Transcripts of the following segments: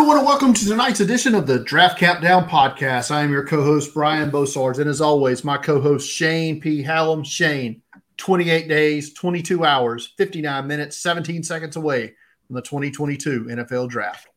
everyone, and welcome to tonight's edition of the Draft Countdown podcast. I am your co-host Brian Bosarge, and as always, my co-host Shane P. Hallam. Shane, 28 days, 22 hours, 59 minutes, 17 seconds away from the 2022 NFL Draft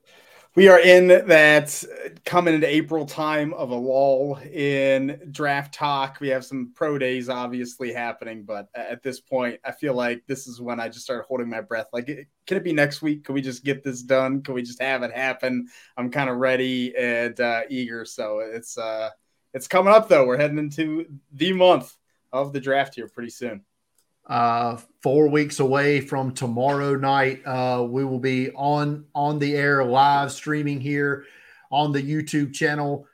we are in that coming into April time of a lull in draft talk. We have some pro days obviously happening, but at this point, I feel like this is when I just started holding my breath. Like, can it be next week? Can we just get this done? Can we just have it happen? I'm kind of ready and uh, eager. So it's uh, it's coming up though. We're heading into the month of the draft here pretty soon uh, four weeks away from tomorrow night. Uh, we will be on on the air live streaming here on the YouTube channel.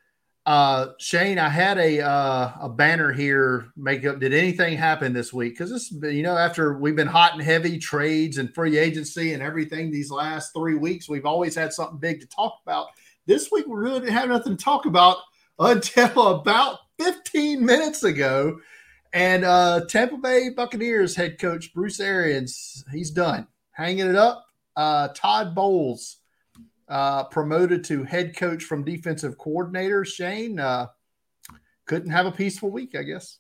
Uh, Shane, I had a uh, a banner here. Make up. Did anything happen this week? Because this, you know, after we've been hot and heavy trades and free agency and everything these last three weeks, we've always had something big to talk about. This week we really didn't have nothing to talk about until about 15 minutes ago and uh, Tampa Bay Buccaneers head coach Bruce Arians, he's done hanging it up. Uh, Todd Bowles uh, promoted to head coach from defensive coordinator. Shane uh, couldn't have a peaceful week, I guess.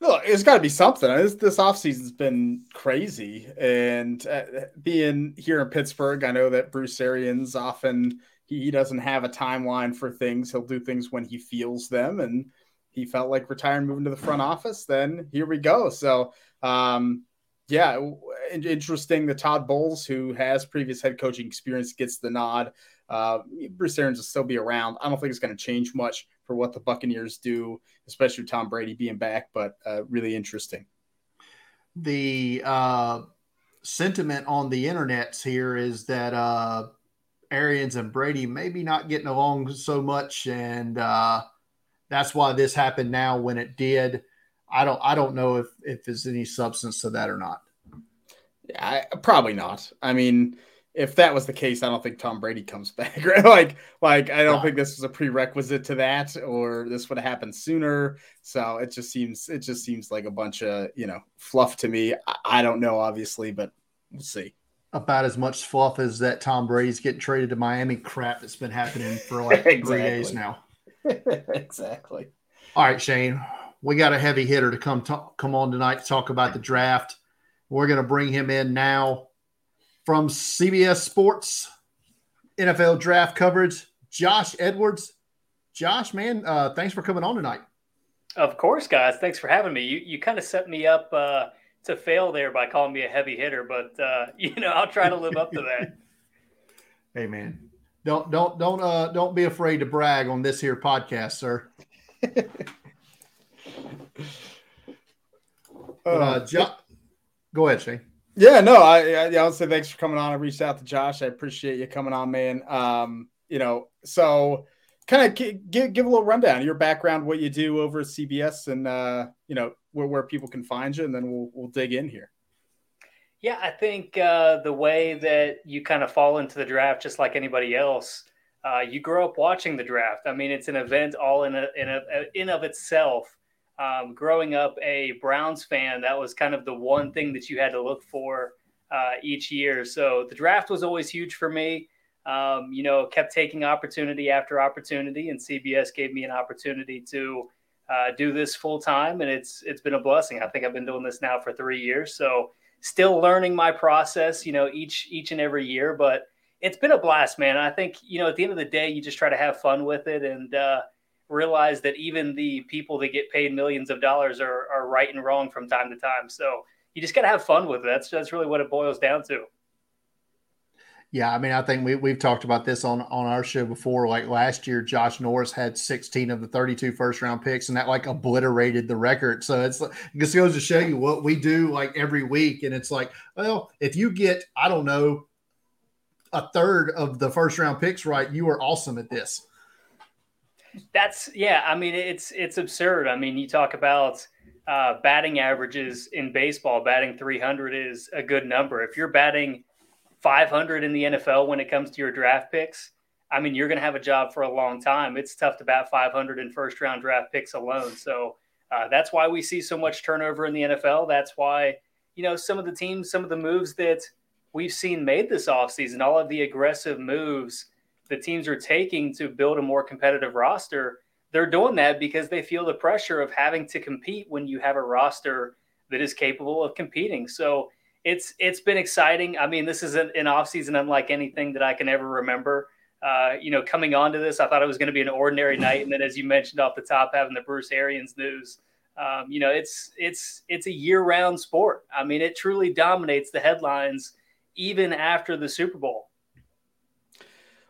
Look, it's got to be something. This, this offseason's been crazy. And uh, being here in Pittsburgh, I know that Bruce Arians often he doesn't have a timeline for things. He'll do things when he feels them. And he felt like retiring, moving to the front office, then here we go. So, um, yeah, interesting. The Todd Bowles, who has previous head coaching experience, gets the nod. Uh, Bruce Arians will still be around. I don't think it's going to change much for what the Buccaneers do, especially Tom Brady being back, but uh, really interesting. The uh, sentiment on the internets here is that uh, Arians and Brady maybe not getting along so much, and uh, that's why this happened now when it did. I don't I don't know if if there's any substance to that or not. Yeah, I, probably not. I mean, if that was the case, I don't think Tom Brady comes back. Right? Like, like I don't think this was a prerequisite to that, or this would have happened sooner. So it just seems it just seems like a bunch of you know fluff to me. I, I don't know, obviously, but we'll see. About as much fluff as that Tom Brady's getting traded to Miami crap that's been happening for like exactly. three days now. exactly. All right, Shane. We got a heavy hitter to come talk, come on tonight to talk about the draft. We're going to bring him in now from CBS Sports NFL draft coverage. Josh Edwards. Josh, man, uh, thanks for coming on tonight. Of course, guys. Thanks for having me. You you kind of set me up uh, to fail there by calling me a heavy hitter, but uh, you know I'll try to live up to that. hey, man, don't don't don't uh don't be afraid to brag on this here podcast, sir. but, uh, jo- go ahead, Shane. Yeah, no, I I, I would say thanks for coming on. I reached out to Josh. I appreciate you coming on, man. Um, you know, so kind of give give a little rundown your background, what you do over at CBS, and uh, you know where, where people can find you, and then we'll we'll dig in here. Yeah, I think uh, the way that you kind of fall into the draft, just like anybody else, uh, you grow up watching the draft. I mean, it's an event all in a, in a, in of itself. Um, growing up a Browns fan, that was kind of the one thing that you had to look for uh, each year. So the draft was always huge for me. Um, you know, kept taking opportunity after opportunity, and CBS gave me an opportunity to uh, do this full time, and it's it's been a blessing. I think I've been doing this now for three years, so still learning my process, you know, each each and every year. But it's been a blast, man. I think you know at the end of the day, you just try to have fun with it and uh, realize that even the people that get paid millions of dollars are are right and wrong from time to time. So you just got to have fun with it. That's that's really what it boils down to. Yeah, I mean, I think we we've talked about this on on our show before. Like last year, Josh Norris had 16 of the 32 first round picks, and that like obliterated the record. So it's it just goes to show you what we do like every week. And it's like, well, if you get, I don't know, a third of the first round picks right, you are awesome at this. That's yeah. I mean, it's it's absurd. I mean, you talk about uh, batting averages in baseball. Batting 300 is a good number. If you're batting 500 in the NFL when it comes to your draft picks, I mean, you're going to have a job for a long time. It's tough to bat 500 in first round draft picks alone. So uh, that's why we see so much turnover in the NFL. That's why, you know, some of the teams, some of the moves that we've seen made this offseason, all of the aggressive moves the teams are taking to build a more competitive roster, they're doing that because they feel the pressure of having to compete when you have a roster that is capable of competing. So it's it's been exciting. I mean, this is an, an offseason unlike anything that I can ever remember. Uh, you know, coming onto this, I thought it was going to be an ordinary night, and then as you mentioned off the top, having the Bruce Arians news, um, you know, it's it's it's a year-round sport. I mean, it truly dominates the headlines even after the Super Bowl.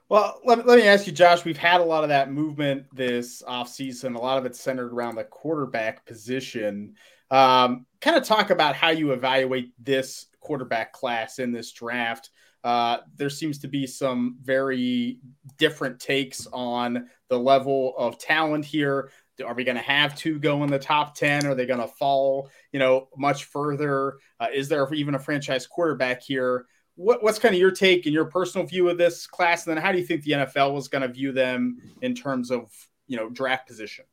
Well, let, let me ask you, Josh. We've had a lot of that movement this offseason. A lot of it centered around the quarterback position. Um, kind of talk about how you evaluate this quarterback class in this draft. Uh, there seems to be some very different takes on the level of talent here. Are we going to have two go in the top 10? Are they going to fall, you know, much further? Uh, is there even a franchise quarterback here? What, what's kind of your take and your personal view of this class? And then how do you think the NFL was going to view them in terms of, you know, draft position?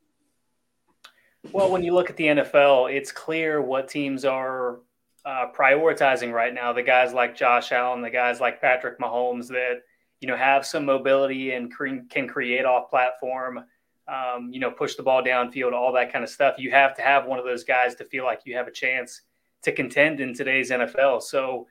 Well, when you look at the NFL, it's clear what teams are uh, prioritizing right now. The guys like Josh Allen, the guys like Patrick Mahomes that you know have some mobility and cre- can create off platform. Um, you know, push the ball downfield, all that kind of stuff. You have to have one of those guys to feel like you have a chance to contend in today's NFL. So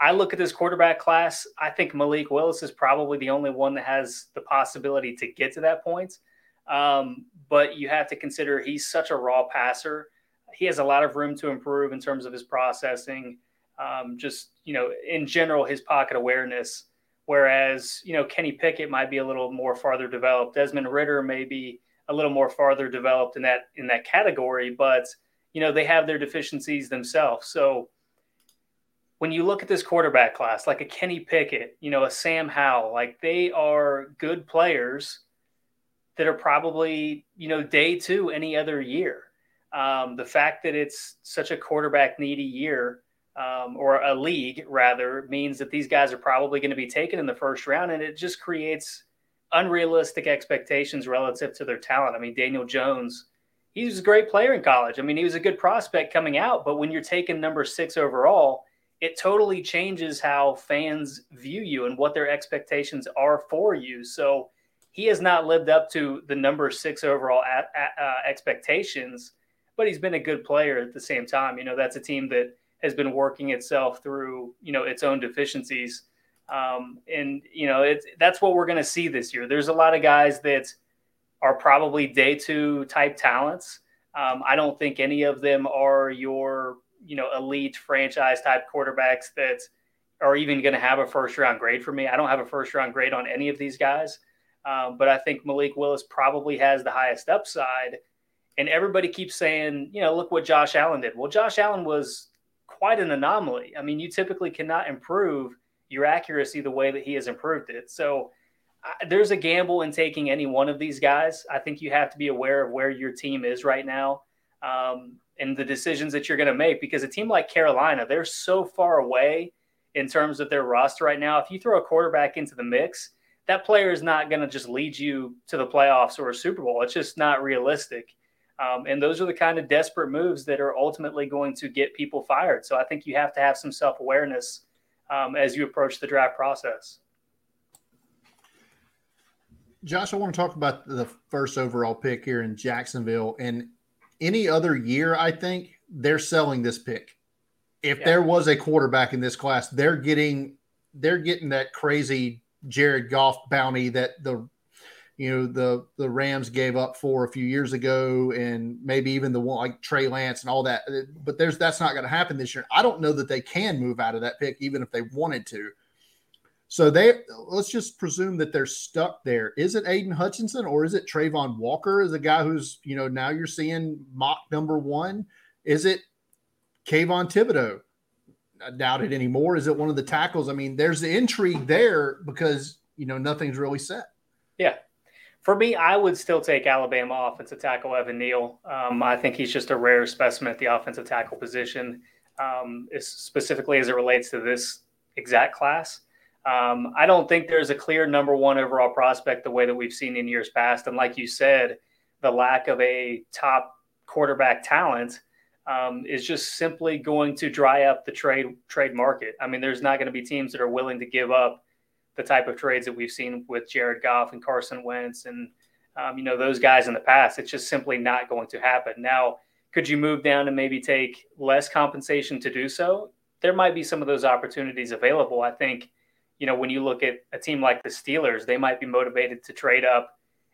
I look at this quarterback class. I think Malik Willis is probably the only one that has the possibility to get to that point. Um, but you have to consider he's such a raw passer. He has a lot of room to improve in terms of his processing, um, just you know, in general, his pocket awareness. Whereas you know, Kenny Pickett might be a little more farther developed. Desmond Ridder may be a little more farther developed in that in that category, but you know, they have their deficiencies themselves. So when you look at this quarterback class, like a Kenny Pickett, you know, a Sam Howell, like they are good players that are probably you know day two any other year. Um, the fact that it's such a quarterback needy year um, or a league rather means that these guys are probably going to be taken in the first round, and it just creates unrealistic expectations relative to their talent. I mean, Daniel Jones, he was a great player in college. I mean, he was a good prospect coming out, but when you're taking number six overall, it totally changes how fans view you and what their expectations are for you. So he has not lived up to the number six overall at, at, uh, expectations, but he's been a good player at the same time. You know, that's a team that has been working itself through, you know, its own deficiencies. Um, and, you know, it's, that's what we're going to see this year. There's a lot of guys that are probably day two type talents. Um, I don't think any of them are your, you know, elite franchise type quarterbacks that are even going to have a first round grade for me. I don't have a first round grade on any of these guys. Um, but I think Malik Willis probably has the highest upside. And everybody keeps saying, you know, look what Josh Allen did. Well, Josh Allen was quite an anomaly. I mean, you typically cannot improve your accuracy the way that he has improved it. So uh, there's a gamble in taking any one of these guys. I think you have to be aware of where your team is right now um, and the decisions that you're going to make because a team like Carolina, they're so far away in terms of their roster right now. If you throw a quarterback into the mix, that player is not going to just lead you to the playoffs or a Super Bowl. It's just not realistic. Um, and those are the kind of desperate moves that are ultimately going to get people fired. So I think you have to have some self awareness um, as you approach the draft process. Josh, I want to talk about the first overall pick here in Jacksonville. And any other year, I think they're selling this pick. If yeah. there was a quarterback in this class, they're getting they're getting that crazy Jared Goff bounty that the you know the the Rams gave up for a few years ago, and maybe even the one like Trey Lance and all that. But there's that's not going to happen this year. I don't know that they can move out of that pick, even if they wanted to. So they let's just presume that they're stuck there. Is it Aidan Hutchinson or is it Travon Walker? Is a guy who's you know now you're seeing mock number one? Is it Kayvon Thibodeaux? doubt it anymore. Is it one of the tackles? I mean, there's the intrigue there because you know nothing's really set. Yeah, for me, I would still take Alabama offensive tackle Evan Neal. Um, I think he's just a rare specimen at the offensive tackle position, um, specifically as it relates to this exact class. Um, I don't think there's a clear number one overall prospect the way that we've seen in years past. And like you said, the lack of a top quarterback talent um, is just simply going to dry up the trade trade market. I mean, there's not going to be teams that are willing to give up the type of trades that we've seen with Jared Goff and Carson Wentz and um, you know those guys in the past. It's just simply not going to happen. Now, could you move down and maybe take less compensation to do so? There might be some of those opportunities available. I think you know when you look at a team like the Steelers, they might be motivated to trade up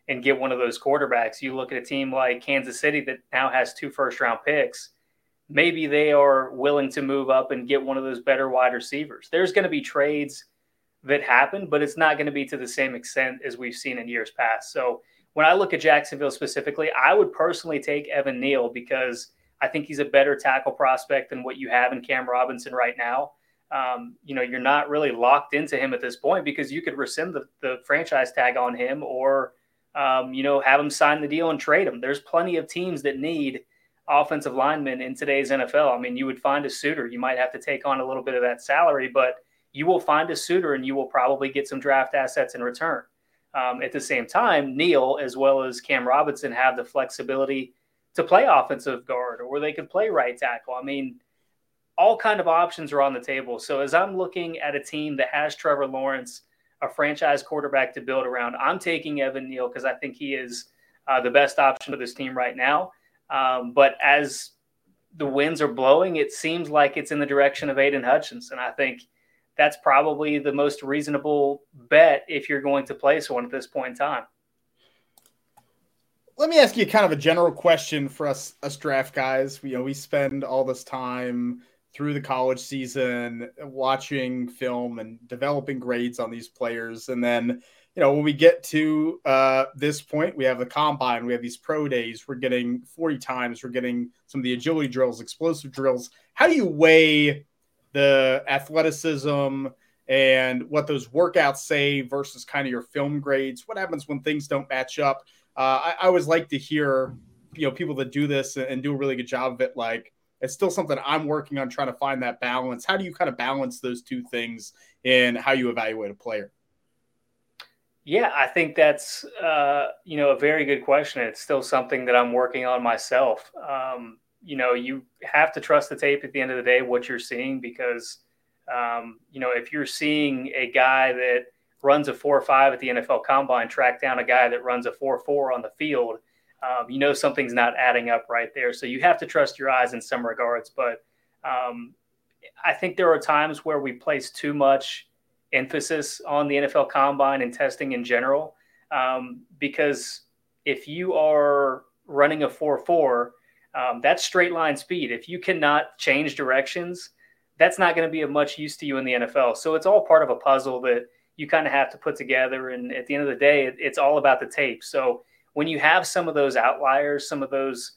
and get one of those quarterbacks. You look at a team like Kansas City that now has two first round picks. Maybe they are willing to move up and get one of those better wide receivers. There's going to be trades that happen, but it's not going to be to the same extent as we've seen in years past. So when I look at Jacksonville specifically, I would personally take Evan Neal because I think he's a better tackle prospect than what you have in Cam Robinson right now. Um, you know, you're not really locked into him at this point because you could rescind the, the franchise tag on him or, um, you know, have him sign the deal and trade him. There's plenty of teams that need offensive linemen in today's NFL. I mean, you would find a suitor. You might have to take on a little bit of that salary, but – you will find a suitor and you will probably get some draft assets in return. Um, at the same time, Neal as well as Cam Robinson have the flexibility to play offensive guard or they could play right tackle. I mean, all kind of options are on the table. So as I'm looking at a team that has Trevor Lawrence, a franchise quarterback to build around, I'm taking Evan Neal because I think he is uh, the best option for this team right now. Um, but as the winds are blowing, it seems like it's in the direction of Aidan Hutchinson. I think that's probably the most reasonable bet if you're going to place one at this point in time. Let me ask you kind of a general question for us us draft guys. We, you know, we spend all this time through the college season watching film and developing grades on these players, and then you know when we get to uh, this point, we have the combine, we have these pro days. We're getting forty times. We're getting some of the agility drills, explosive drills. How do you weigh the athleticism and what those workouts say versus kind of your film grades. What happens when things don't match up? Uh, I, I, always like to hear, you know, people that do this and, and do a really good job of it. Like it's still something I'm working on trying to find that balance. How do you kind of balance those two things in how you evaluate a player? Yeah, I think that's uh, you know a very good question. It's still something that I'm working on myself. Um, you know, you have to trust the tape at the end of the day, what you're seeing, because, um, you know, if you're seeing a guy that runs a four or five at the NFL combine track down a guy that runs a four four on the field, um, you know, something's not adding up right there. So you have to trust your eyes in some regards. But um, I think there are times where we place too much emphasis on the NFL combine and testing in general. Um, because if you are running a 4 4, um, that's straight line speed. If you cannot change directions, that's not going to be of much use to you in the NFL. So it's all part of a puzzle that you kind of have to put together. And at the end of the day, it, it's all about the tape. So when you have some of those outliers, some of those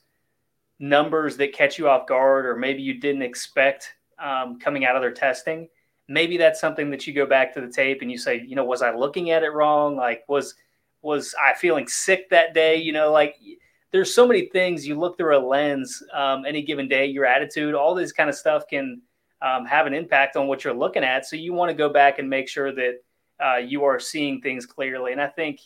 numbers that catch you off guard, or maybe you didn't expect um, coming out of their testing, maybe that's something that you go back to the tape and you say, you know, was I looking at it wrong? Like, was was I feeling sick that day? You know, like there's so many things you look through a lens um, any given day your attitude all this kind of stuff can um, have an impact on what you're looking at so you want to go back and make sure that uh, you are seeing things clearly and i think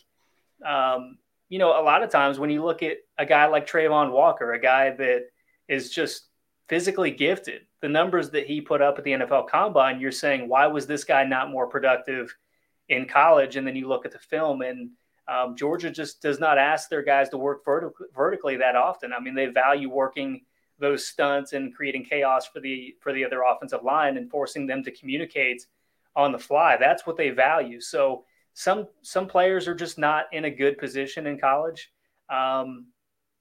um, you know a lot of times when you look at a guy like Travon Walker a guy that is just physically gifted the numbers that he put up at the NFL combine you're saying why was this guy not more productive in college and then you look at the film and um, Georgia just does not ask their guys to work vertic- vertically that often. I mean, they value working those stunts and creating chaos for the for the other offensive line and forcing them to communicate on the fly. That's what they value. So some some players are just not in a good position in college. Um,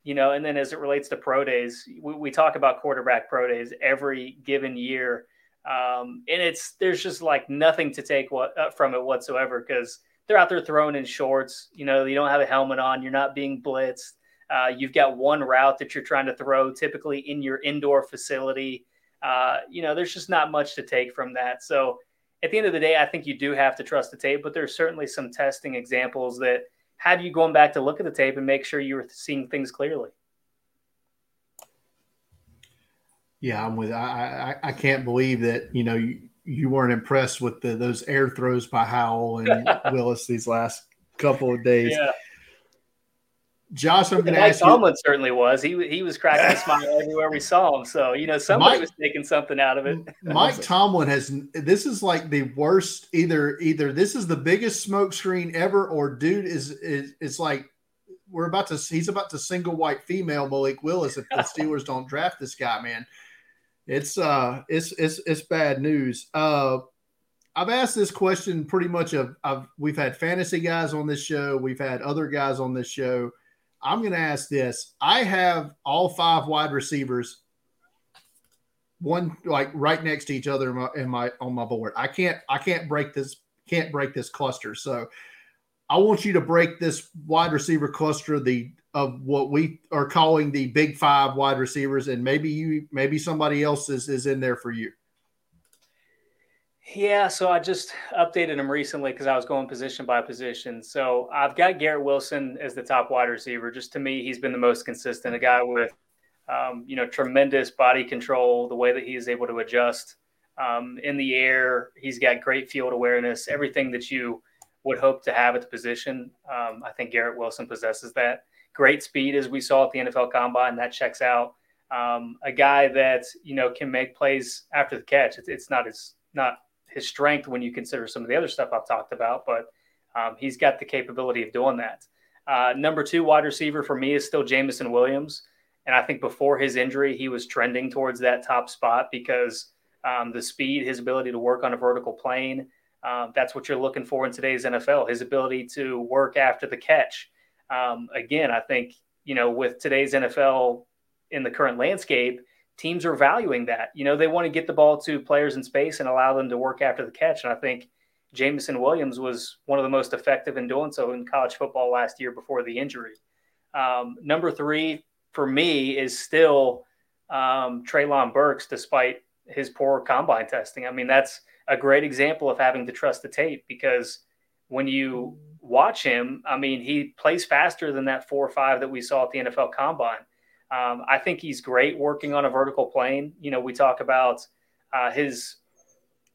you know, and then as it relates to pro days, we, we talk about quarterback pro days every given year, um, and it's there's just like nothing to take what, uh, from it whatsoever because they're out there throwing in shorts. You know, you don't have a helmet on. You're not being blitzed. Uh, you've got one route that you're trying to throw, typically in your indoor facility. Uh, you know, there's just not much to take from that. So at the end of the day, I think you do have to trust the tape, but there's certainly some testing examples that have you going back to look at the tape and make sure you're seeing things clearly. Yeah, I'm with. I I, I can't believe that you know you, you weren't impressed with the, those air throws by Howell and Willis these last couple of days. Yeah. Josh, I'm going to ask Tomlin you. certainly was. He he was cracking a smile everywhere we saw him. So you know somebody Mike, was taking something out of it. Mike Tomlin has. This is like the worst. Either either this is the biggest smokescreen ever, or dude is is it's like we're about to. He's about to single white female Malik Willis if the Steelers don't draft this guy. Man, it's uh it's it's it's bad news. Uh, I've asked this question pretty much of, of we've had fantasy guys on this show, we've had other guys on this show I'm going to ask this. I have all five wide receivers, one like right next to each other in my, in my on my board. I can't I can't break this can't break this cluster. So I want you to break this wide receiver cluster the of what we are calling the big five wide receivers, and maybe you maybe somebody else is is in there for you. Yeah, so I just updated him recently because I was going position by position. So I've got Garrett Wilson as the top wide receiver. Just to me, he's been the most consistent. A guy with, um, you know, tremendous body control. The way that he is able to adjust um, in the air, he's got great field awareness. Everything that you would hope to have at the position, um, I think Garrett Wilson possesses that. Great speed, as we saw at the NFL Combine, that checks out. Um, a guy that you know can make plays after the catch. It's, it's not his not his strength when you consider some of the other stuff I've talked about, but um, he's got the capability of doing that. Uh, number two wide receiver for me is still Jameson Williams. And I think before his injury, he was trending towards that top spot because um, the speed, his ability to work on a vertical plane, um, that's what you're looking for in today's NFL. His ability to work after the catch. Um, again, I think, you know, with today's NFL in the current landscape, teams are valuing that. You know, they want to get the ball to players in space and allow them to work after the catch. And I think Jameson Williams was one of the most effective in doing so in college football last year before the injury. Um, number three for me is still um, Treylon Burks, despite his poor combine testing. I mean, that's a great example of having to trust the tape because when you watch him, I mean, he plays faster than that four or five that we saw at the NFL Combine. Um, I think he's great working on a vertical plane. You know, we talk about uh, his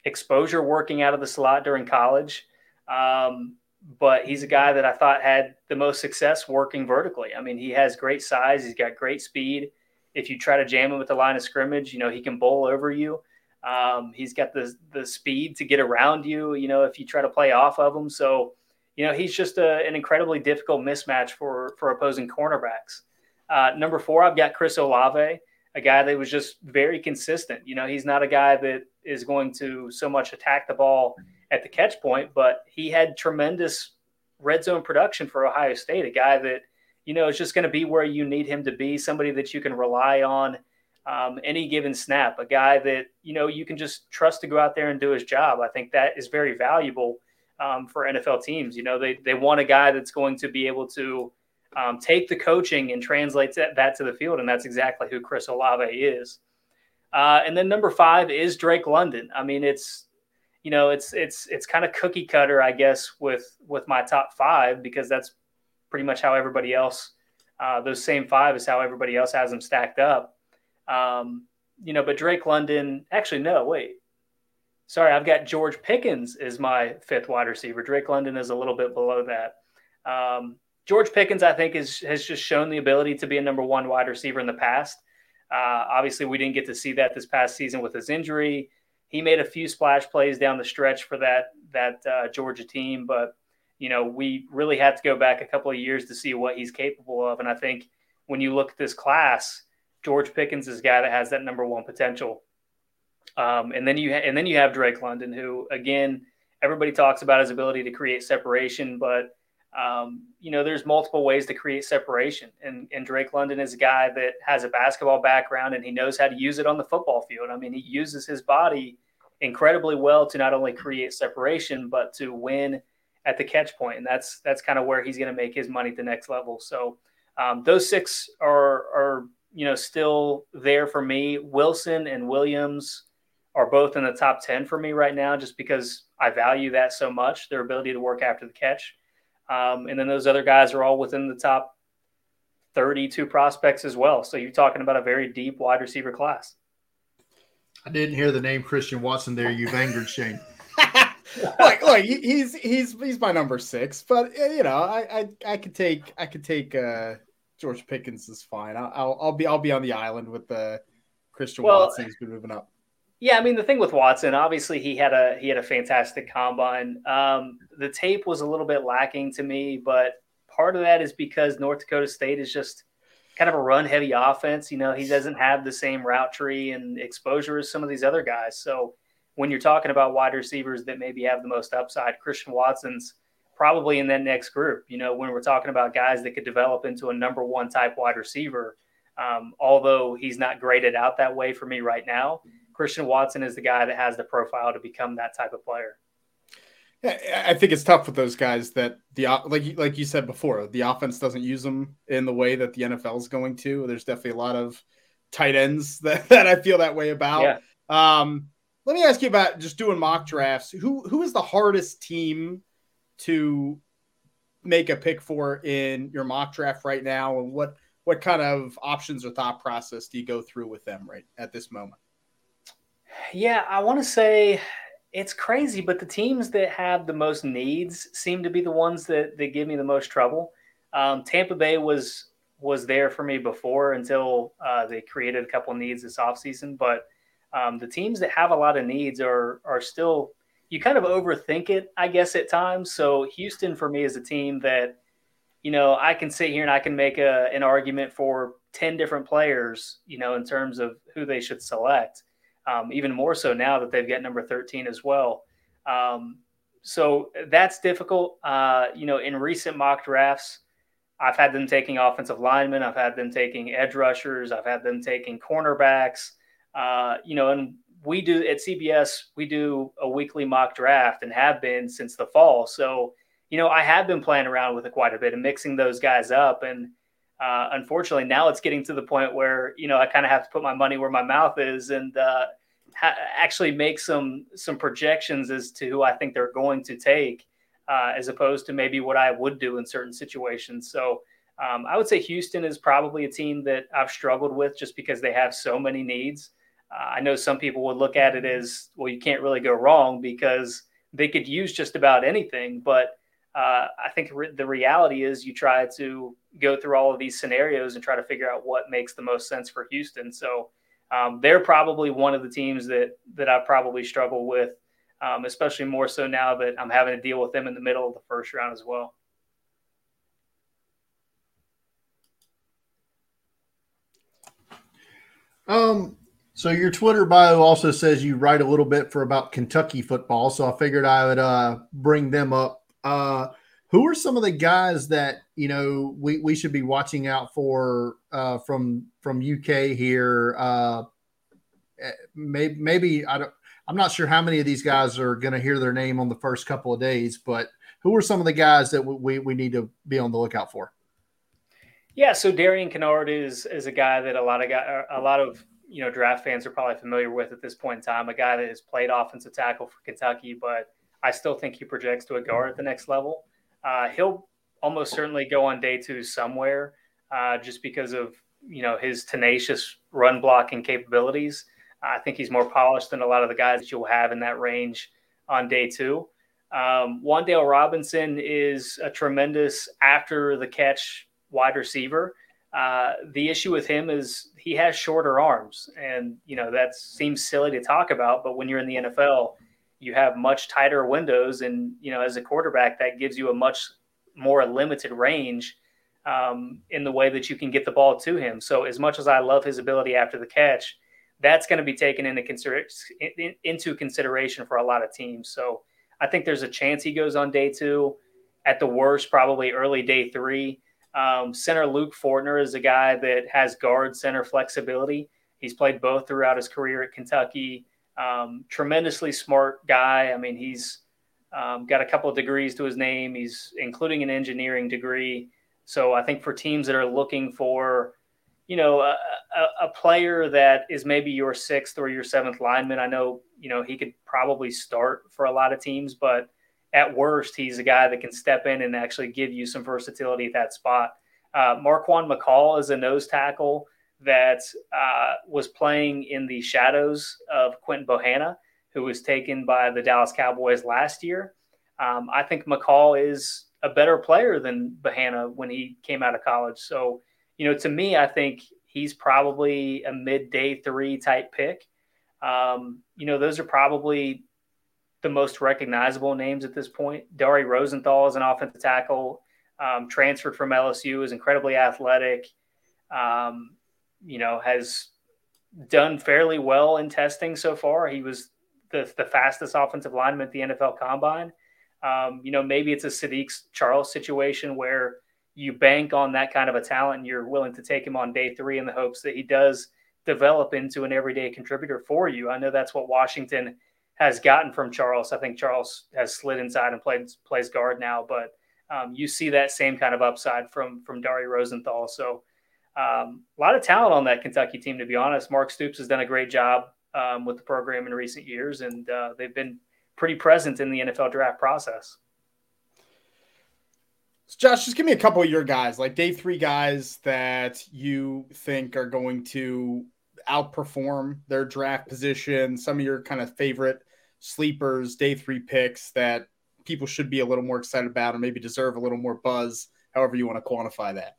exposure working out of the slot during college. Um, but he's a guy that I thought had the most success working vertically. I mean, he has great size, he's got great speed. If you try to jam him with the line of scrimmage, you know, he can bowl over you. Um, he's got the, the speed to get around you, you know, if you try to play off of him. So, you know, he's just a, an incredibly difficult mismatch for, for opposing cornerbacks. Uh, number four, I've got Chris Olave, a guy that was just very consistent. You know, he's not a guy that is going to so much attack the ball at the catch point, but he had tremendous red zone production for Ohio State, a guy that, you know, is just going to be where you need him to be, somebody that you can rely on um, any given snap, a guy that, you know, you can just trust to go out there and do his job. I think that is very valuable um, for NFL teams. You know, they, they want a guy that's going to be able to, um, take the coaching and translate that to the field. And that's exactly who Chris Olave is. Uh, and then number five is Drake London. I mean, it's you know, it's it's it's kind of cookie cutter, I guess, with with my top five because that's pretty much how everybody else. Uh, those same five is how everybody else has them stacked up. Um, you know, but Drake London, actually, no, wait. Sorry, I've got George Pickens as my fifth wide receiver. Drake London is a little bit below that. Um, George Pickens, I think, is, has just shown the ability to be a number one wide receiver in the past. Uh, obviously, we didn't get to see that this past season with his injury. He made a few splash plays down the stretch for that that uh, Georgia team, but you know we really had to go back a couple of years to see what he's capable of. And I think when you look at this class, George Pickens is a guy that has that number one potential. Um, and then you ha- and then you have Drake London, who again everybody talks about his ability to create separation, but um, you know, there's multiple ways to create separation. And, and Drake London is a guy that has a basketball background and he knows how to use it on the football field. I mean, he uses his body incredibly well to not only create separation, but to win at the catch point. And that's, that's kind of where he's going to make his money at the next level. So um, those six are, are, you know, still there for me. Wilson and Williams are both in the top 10 for me right now, just because I value that so much, their ability to work after the catch. Um, and then those other guys are all within the top 32 prospects as well. So you're talking about a very deep wide receiver class. I didn't hear the name Christian Watson there. You've angered Shane. like, like he's he's he's my number six, but uh, you know, I I, I could take I could take uh George Pickens is fine. I'll, I'll, I'll be I'll be on the island with the Christian well, Watson. He's been moving up. Yeah, I mean the thing with Watson, obviously he had a he had a fantastic combine. Um, the tape was a little bit lacking to me, but part of that is because North Dakota State is just kind of a run heavy offense. You know, he doesn't have the same route tree and exposure as some of these other guys. So when you're talking about wide receivers that maybe have the most upside, Christian Watson's probably in that next group. You know, when we're talking about guys that could develop into a number one type wide receiver, um, although he's not graded out that way for me right now, Christian Watson is the guy that has the profile to become that type of player. I think it's tough with those guys that the like like you said before, the offense doesn't use them in the way that the NFL is going to. There's definitely a lot of tight ends that, that I feel that way about. Yeah. Um, let me ask you about just doing mock drafts. Who who is the hardest team to make a pick for in your mock draft right now, and what what kind of options or thought process do you go through with them right at this moment? Yeah, I want to say it's crazy, but the teams that have the most needs seem to be the ones that that give me the most trouble. Um, Tampa Bay was was there for me before until uh, they created a couple needs this offseason. But um, the teams that have a lot of needs are are still you kind of overthink it, I guess, at times. So Houston for me is a team that you know I can sit here and I can make a, an argument for ten different players, you know, in terms of who they should select um, even more so now that they've got number 13 as well. Um, so that's difficult. Uh, you know, in recent mock drafts, I've had them taking offensive linemen, I've had them taking edge rushers, I've had them taking cornerbacks. Uh, you know, and we do at CBS, we do a weekly mock draft and have been since the fall. So, you know, I have been playing around with it quite a bit and mixing those guys up. And uh, unfortunately, now it's getting to the point where you know I kind of have to put my money where my mouth is and uh, ha- actually make some some projections as to who I think they're going to take, uh, as opposed to maybe what I would do in certain situations. So. Um, I would say Houston is probably a team that I've struggled with just because they have so many needs. Uh, I know some people would look at it as, well, you can't really go wrong because they could use just about anything. But uh, I think re- the reality is you try to go through all of these scenarios and try to figure out what makes the most sense for Houston. So um, they're probably one of the teams that that I've probably struggle with, um, especially more so now that I'm having to deal with them in the middle of the first round as well. Um, so your Twitter bio also says you write a little bit for about Kentucky football. So I figured I would uh, bring them up uh, who are some of the guys that you know we, we should be watching out for uh, from from UK here? Uh, maybe, maybe I don't. I'm not sure how many of these guys are going to hear their name on the first couple of days, but who are some of the guys that we, we need to be on the lookout for? Yeah, so Darian Kinnard is is a guy that a lot of guy, a lot of you know draft fans are probably familiar with at this point in time. A guy that has played offensive tackle for Kentucky, but I still think he projects to a guard at the next level. Uh, he'll almost certainly go on day two somewhere, uh, just because of you know his tenacious run blocking capabilities. I think he's more polished than a lot of the guys that you'll have in that range on day two. Um, Wan'Dale Robinson is a tremendous after the catch wide receiver. Uh, the issue with him is he has shorter arms, and you know that seems silly to talk about, but when you're in the NFL, you have much tighter windows, and you know, as a quarterback, that gives you a much more limited range um, in the way that you can get the ball to him. So, as much as I love his ability after the catch, that's going to be taken into, consider- into consideration for a lot of teams. So, I think there's a chance he goes on day two. At the worst, probably early day three. Um, center Luke Fortner is a guy that has guard center flexibility. He's played both throughout his career at Kentucky. Um, tremendously smart guy. I mean, he's um, got a couple of degrees to his name. He's including an engineering degree. So I think for teams that are looking for, you know, a, a, a, player that is maybe your sixth or your seventh lineman, I know, you know, he could probably start for a lot of teams, but at worst, he's a guy that can step in and actually give you some versatility at that spot. Uh, Marquan McCall is a nose tackle that uh, was playing in the shadows of Quinton Bohanna, who was taken by the Dallas Cowboys last year. Um, I think McCall is a better player than Bohanna when he came out of college. So, you know, to me, I think he's probably a mid day three type pick. Um, you know, those are probably the most recognizable names at this point. Dari Rosenthal is an offensive tackle, um, transferred from LSU, is incredibly athletic. Um, you know, has done fairly well in testing so far. He was the, the fastest offensive lineman at the NFL Combine. Um, you know, maybe it's a Saahdiq Charles situation where you bank on that kind of a talent and you're willing to take him on day three in the hopes that he does develop into an everyday contributor for you. I know that's what Washington has gotten from Charles. I think Charles has slid inside and plays plays guard now, but um, you see that same kind of upside from from Dari Rosenthal. So um, a lot of talent on that Kentucky team, to be honest. Mark Stoops has done a great job um, with the program in recent years, and uh, they've been pretty present in the NFL draft process. So Josh, just give me a couple of your guys, like day three guys that you think are going to outperform their draft position. Some of your kind of favorite sleepers, day three picks that people should be a little more excited about, or maybe deserve a little more buzz. However, you want to quantify that.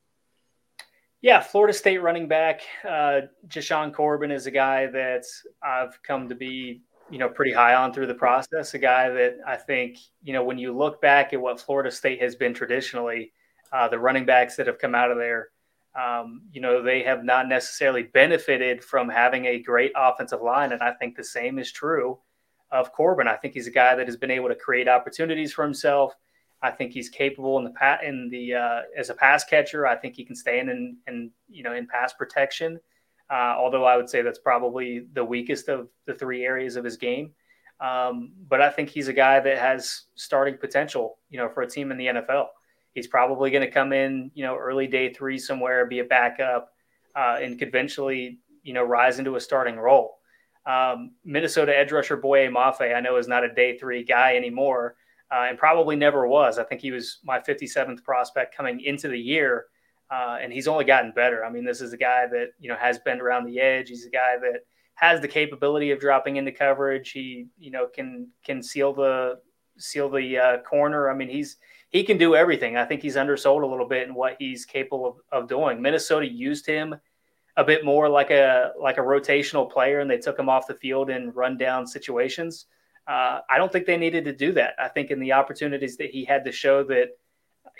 Yeah, Florida State running back uh, Jashaun Corbin is a guy that I've come to be, you know, pretty high on through the process. A guy that I think, you know, when you look back at what Florida State has been traditionally, uh, the running backs that have come out of there, um, you know, they have not necessarily benefited from having a great offensive line, and I think the same is true of Corbin. I think he's a guy that has been able to create opportunities for himself. I think he's capable in the pat in the uh, as a pass catcher. I think he can stand in and you know in pass protection. Uh, although I would say that's probably the weakest of the three areas of his game. Um, but I think he's a guy that has starting potential, you know, for a team in the NFL. He's probably going to come in, you know, early day three somewhere, be a backup, uh, and could eventually, you know, rise into a starting role. Um, Minnesota edge rusher Boye Mafe, I know, is not a day three guy anymore, uh, and probably never was. I think he was my 57th prospect coming into the year, uh, and he's only gotten better. I mean, this is a guy that you know has been around the edge. He's a guy that has the capability of dropping into coverage. He you know can can seal the seal the uh, corner. I mean, he's he can do everything. I think he's undersold a little bit in what he's capable of, of doing. Minnesota used him a bit more like a like a rotational player, and they took him off the field in run down situations. Uh, I don't think they needed to do that. I think in the opportunities that he had to show that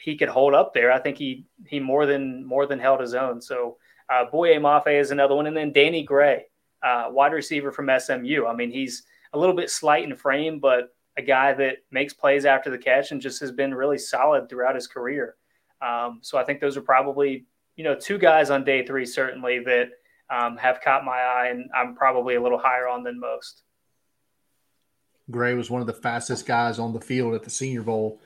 he could hold up there, I think he he more than more than held his own. So uh, Boye Mafe is another one, and then Danny Gray, uh, wide receiver from SMU. I mean, he's a little bit slight in frame, but a guy that makes plays after the catch and just has been really solid throughout his career. Um, so I think those are probably you know two guys on day three certainly that um, have caught my eye, and I'm probably a little higher on than most. Gray was one of the fastest guys on the field at the Senior Bowl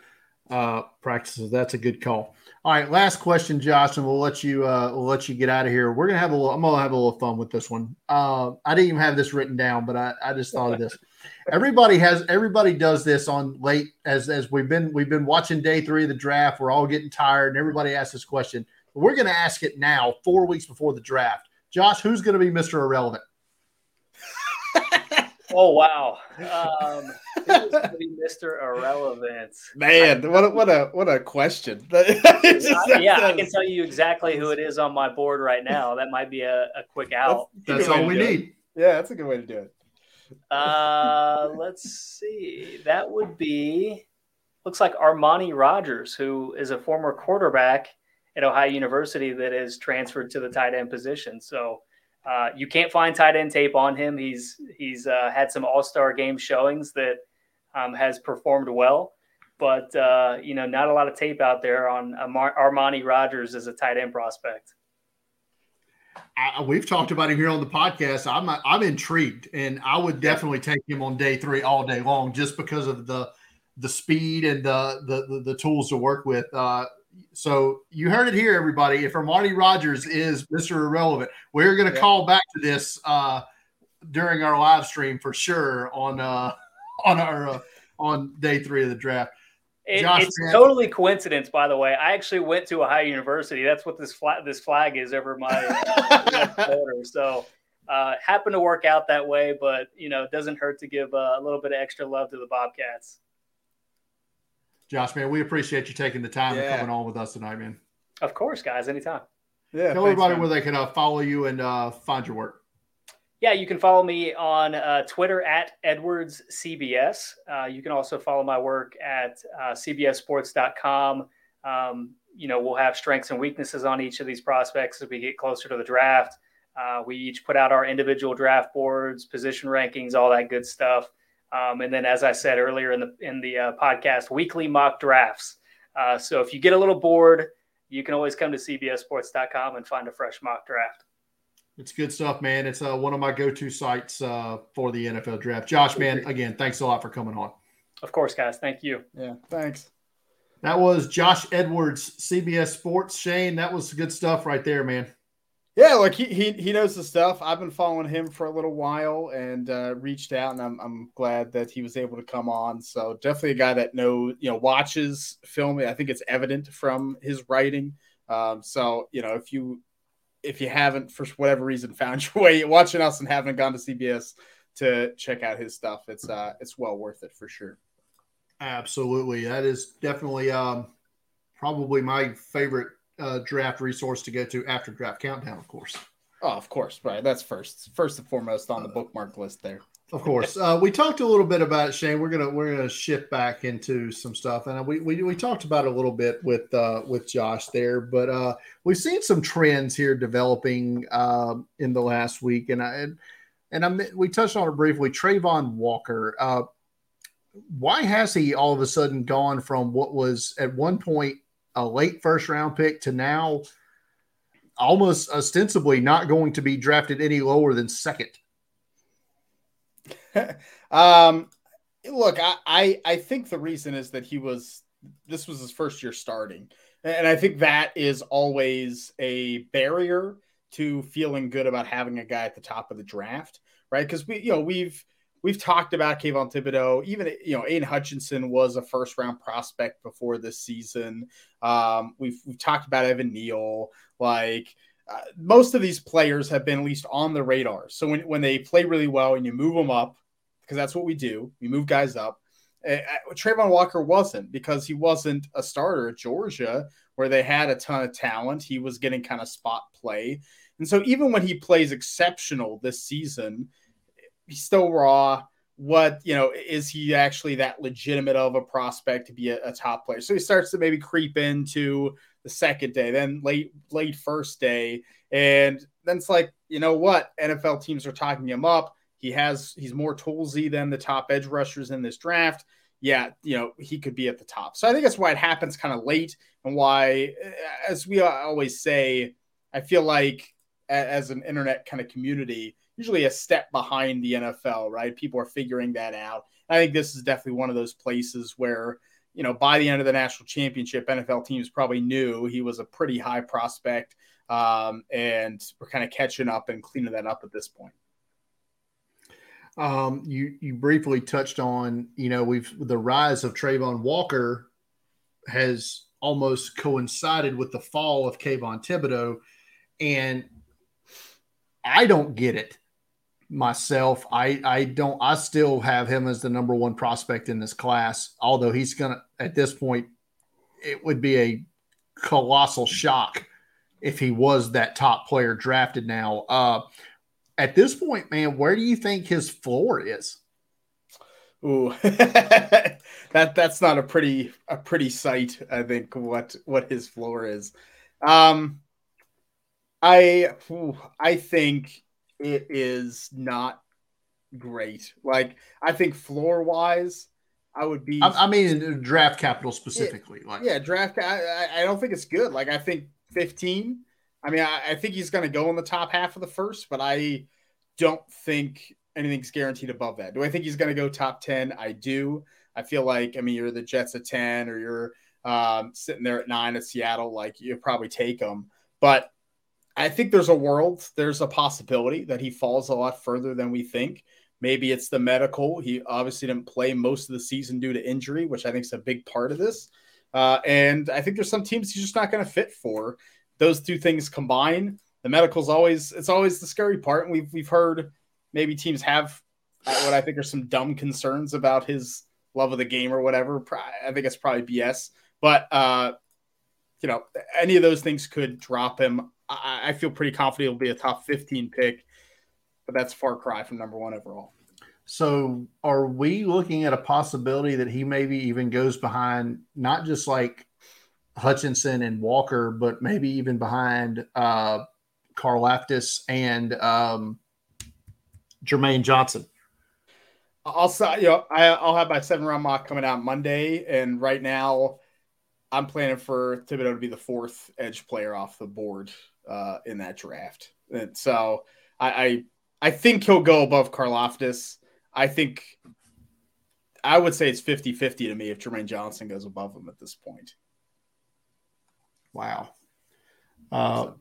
uh, practices. That's a good call. All right, last question, Josh, and we'll let you uh, we'll let you get out of here. We're gonna have a little. I'm gonna have a little fun with this one. Uh, I didn't even have this written down, but I, I just thought of this. Everybody has everybody does this on late as as we've been we've been watching day three of the draft. We're all getting tired, and everybody asks this question. We're gonna ask it now, four weeks before the draft. Josh, who's gonna be Mr. Irrelevant? Oh wow, um, Mr. Irrelevant. Man, I, what a, what a what a question. I, yeah, I can tell you exactly who it is on my board right now. That might be a, a quick out. That's, that's all we need. It. Yeah, that's a good way to do it. Uh, let's see. That would be looks like Armani Rogers, who is a former quarterback at Ohio University that is transferred to the tight end position. So uh, you can't find tight end tape on him. He's he's uh, had some All Star game showings that um, has performed well, but uh, you know not a lot of tape out there on Amar- Armani Rogers as a tight end prospect. I, we've talked about him here on the podcast. I'm I'm intrigued, and I would definitely take him on day three all day long, just because of the the speed and the the the, the tools to work with. Uh, so you heard it here, everybody. If Armani Rogers is Mr. Irrelevant, we're going to yeah. call back to this uh, during our live stream for sure on uh, on our uh, on day three of the draft. It, it's totally coincidence, by the way. I actually went to Ohio University. That's what this flag this flag is over my uh, So uh, happened to work out that way, but you know, it doesn't hurt to give uh, a little bit of extra love to the Bobcats. Josh, man, we appreciate you taking the time yeah. and coming on with us tonight, man. Of course, guys, anytime. Yeah. Tell everybody man. where they can uh, follow you and uh, find your work. Yeah, you can follow me on uh, Twitter at Edwards CBS. Uh, you can also follow my work at uh, CBSSports.com. Um, you know, we'll have strengths and weaknesses on each of these prospects as we get closer to the draft. Uh, we each put out our individual draft boards, position rankings, all that good stuff. Um, and then, as I said earlier in the in the uh, podcast, weekly mock drafts. Uh, so if you get a little bored, you can always come to CBSSports.com and find a fresh mock draft. It's good stuff, man. It's uh, one of my go-to sites uh, for the NFL draft. Josh, man, again, thanks a lot for coming on. Of course, guys. Thank you. Yeah, thanks. That was Josh Edwards, CBS Sports. Shane, that was good stuff right there, man. Yeah, like he, he he knows the stuff. I've been following him for a little while and uh, reached out, and I'm I'm glad that he was able to come on. So definitely a guy that knows, you know, watches film. I think it's evident from his writing. Um, so you know, if you if you haven't for whatever reason found your way watching us and haven't gone to CBS to check out his stuff, it's uh it's well worth it for sure. Absolutely, that is definitely um probably my favorite uh, draft resource to go to after draft countdown, of course. Oh, of course, right. That's first, first and foremost on the bookmark list there. Of course, uh, we talked a little bit about it, Shane. We're gonna we're gonna shift back into some stuff, and we we, we talked about it a little bit with uh, with Josh there, but uh, we've seen some trends here developing uh, in the last week, and I and, and I we touched on it briefly. Travon Walker, uh, why has he all of a sudden gone from what was at one point a late first round pick to now almost ostensibly not going to be drafted any lower than second. um, look, I, I, I think the reason is that he was this was his first year starting, and I think that is always a barrier to feeling good about having a guy at the top of the draft, right? Because we you know we've we've talked about Kayvon Thibodeaux. Even you know, Aidan Hutchinson was a first round prospect before this season. Um, we've we've talked about Evan Neal. Like uh, most of these players have been at least on the radar. So when when they play really well and you move them up, because that's what we do, we move guys up. Uh, Travon Walker wasn't because he wasn't a starter at Georgia, where they had a ton of talent. He was getting kind of spot play. And so even when he plays exceptional this season, he's still raw. What you know is he actually that legitimate of a prospect to be a, a top player? So he starts to maybe creep into the second day, then late late first day, and then it's like you know what NFL teams are talking him up. He has he's more toolsy than the top edge rushers in this draft. Yeah, you know he could be at the top. So I think that's why it happens kind of late, and why, as we always say, I feel like as an internet kind of community, usually a step behind the NFL, right? People are figuring that out. I think this is definitely one of those places where, you know, by the end of the national championship, NFL teams probably knew he was a pretty high prospect. Um, and we're kind of catching up and cleaning that up at this point. Um, you you briefly touched on, you know, we've the rise of Travon Walker has almost coincided with the fall of Kayvon Thibodeaux, and I don't get it myself. I I don't. I still have him as the number one prospect in this class. Although he's gonna at this point, it would be a colossal shock if he was that top player drafted now. Uh, at this point, man, where do you think his floor is? Ooh, that that's not a pretty a pretty sight. I think what what his floor is. Um, I ooh, I think it is not great. Like I think floor wise, I would be. I, I mean, draft capital specifically. Yeah, like yeah, draft. I, I don't think it's good. Like I think fifteen. I mean, I, I think he's going to go in the top half of the first, but I don't think anything's guaranteed above that. Do I think he's going to go top ten? I do. I feel like I mean you're the Jets at ten, or you're um, sitting there at nine at Seattle. Like you probably take them, but I think there's a world, there's a possibility that he falls a lot further than we think. Maybe it's the medical. He obviously didn't play most of the season due to injury, which I think is a big part of this. Uh, and I think there's some teams he's just not going to fit for. Those two things combine. The medical's always it's always the scary part. And we've we've heard maybe teams have what I think are some dumb concerns about his love of the game or whatever. I think it's probably BS. But uh, you know, any of those things could drop him I, I feel pretty confident he'll be a top 15 pick, but that's far cry from number one overall. So, are we looking at a possibility that he maybe even goes behind not just like Hutchinson and Walker, but maybe even behind uh, Karlaftis and um, Jermaine Johnson? I'll you know I, will have my seven round mock coming out Monday, and right now I'm planning for Thibodeaux to be the fourth edge player off the board uh, in that draft. And so I, I, I think he'll go above Karlaftis. I think I would say it's 50 50 to me if Jermaine Johnson goes above him at this point. Wow. Uh,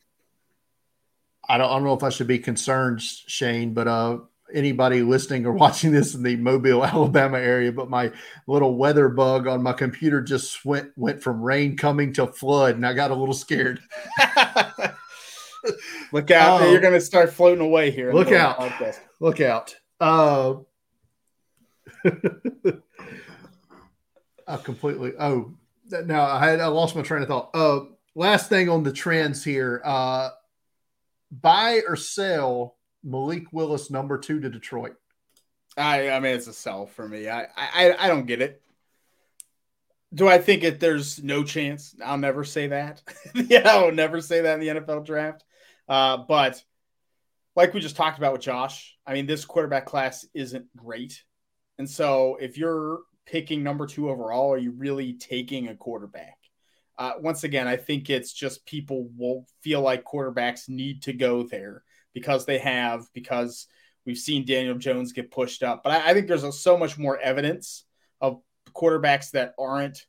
I don't, I don't know if I should be concerned, Shane, but uh, anybody listening or watching this in the Mobile, Alabama area, but my little weather bug on my computer just went went from rain coming to flood, and I got a little scared. look out! Uh, you're going to start floating away here. Look out! Podcast. Look out! Uh, I completely. Oh, now I had I lost my train of thought. Uh, last thing on the trends here. Uh, buy or sell Malik Willis number two to Detroit. I I mean it's a sell for me. I I I don't get it. Do I think it? There's no chance. I'll never say that. yeah, I'll never say that in the NFL draft. Uh, but like we just talked about with Josh, I mean, this quarterback class isn't great. And so if you're picking number two overall, are you really taking a quarterback? Uh, once again, I think it's just people will feel like quarterbacks need to go there because they have, because we've seen Daniel Jones get pushed up. But I, I think there's a, so much more evidence of quarterbacks that aren't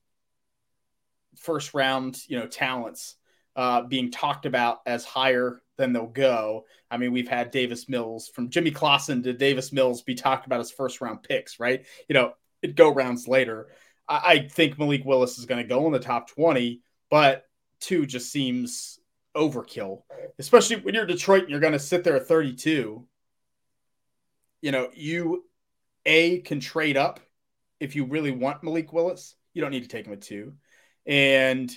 first round, you know, talents uh, being talked about as higher than they'll go. I mean, we've had Davis Mills from Jimmy Clausen to Davis Mills be talked about as first round picks, right? You know, it go rounds later. I, I think Malik Willis is going to go in the top 20, but two just seems overkill, especially when you're Detroit and you're going to sit there at 32. You know, you A can trade up if you really want Malik Willis. You don't need to take him at two. And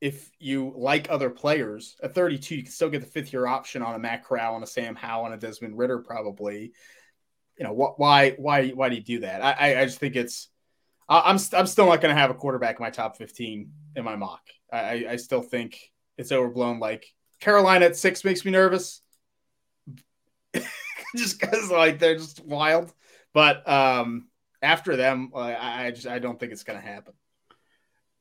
if you like other players at 32, you can still get the fifth year option on a Matt Corral and a Sam Howell and a Desmond Ridder, probably. You know what? Why? Why? Why do you do that? I, I just think it's. I'm I'm still not going to have a quarterback in my top 15 in my mock. I, I still think it's overblown. Like Carolina at six makes me nervous, just because like they're just wild. But um, after them, I, I just I don't think it's going to happen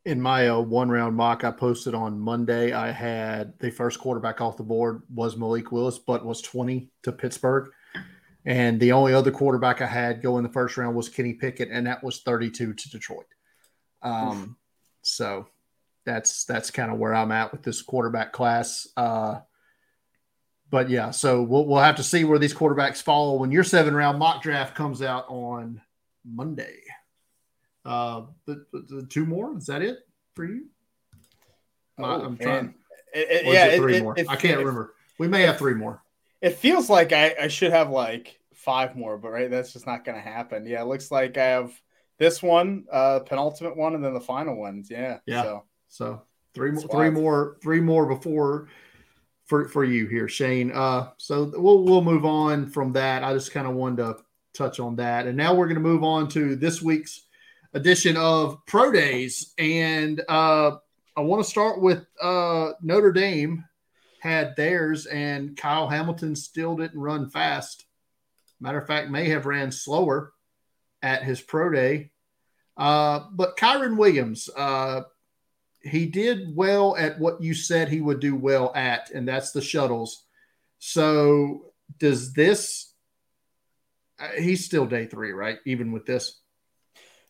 in my uh, one round mock I posted on Monday, I had the first quarterback off the board was Malik Willis, but was 20 to Pittsburgh. And the only other quarterback I had go in the first round was Kenny Pickett, and that was 32 to Detroit. Um, so that's that's kind of where I'm at with this quarterback class. Uh, but yeah, so we'll, we'll have to see where these quarterbacks fall when your seven round mock draft comes out on Monday. Uh, the, the, two more is that it for you? Oh, I'm trying. It, it, yeah, it three more. I can't remember. We may have three more. It feels like I, I should have like five more, but right, that's just not going to happen. Yeah, it looks like I have this one, uh, penultimate one, and then the final ones. Yeah, yeah. So, so three more, three more, three more before for for you here, Shane. Uh, so we'll we'll move on from that. I just kind of wanted to touch on that, and now we're going to move on to this week's edition of Pro Days. And uh, I want to start with uh, Notre Dame had theirs, and Kyle Hamilton still didn't run fast. Matter of fact, may have ran slower at his pro day. Uh, but Kyren Williams, uh, he did well at what you said he would do well at, and that's the shuttles. So, does this? Uh, he's still day three, right? Even with this.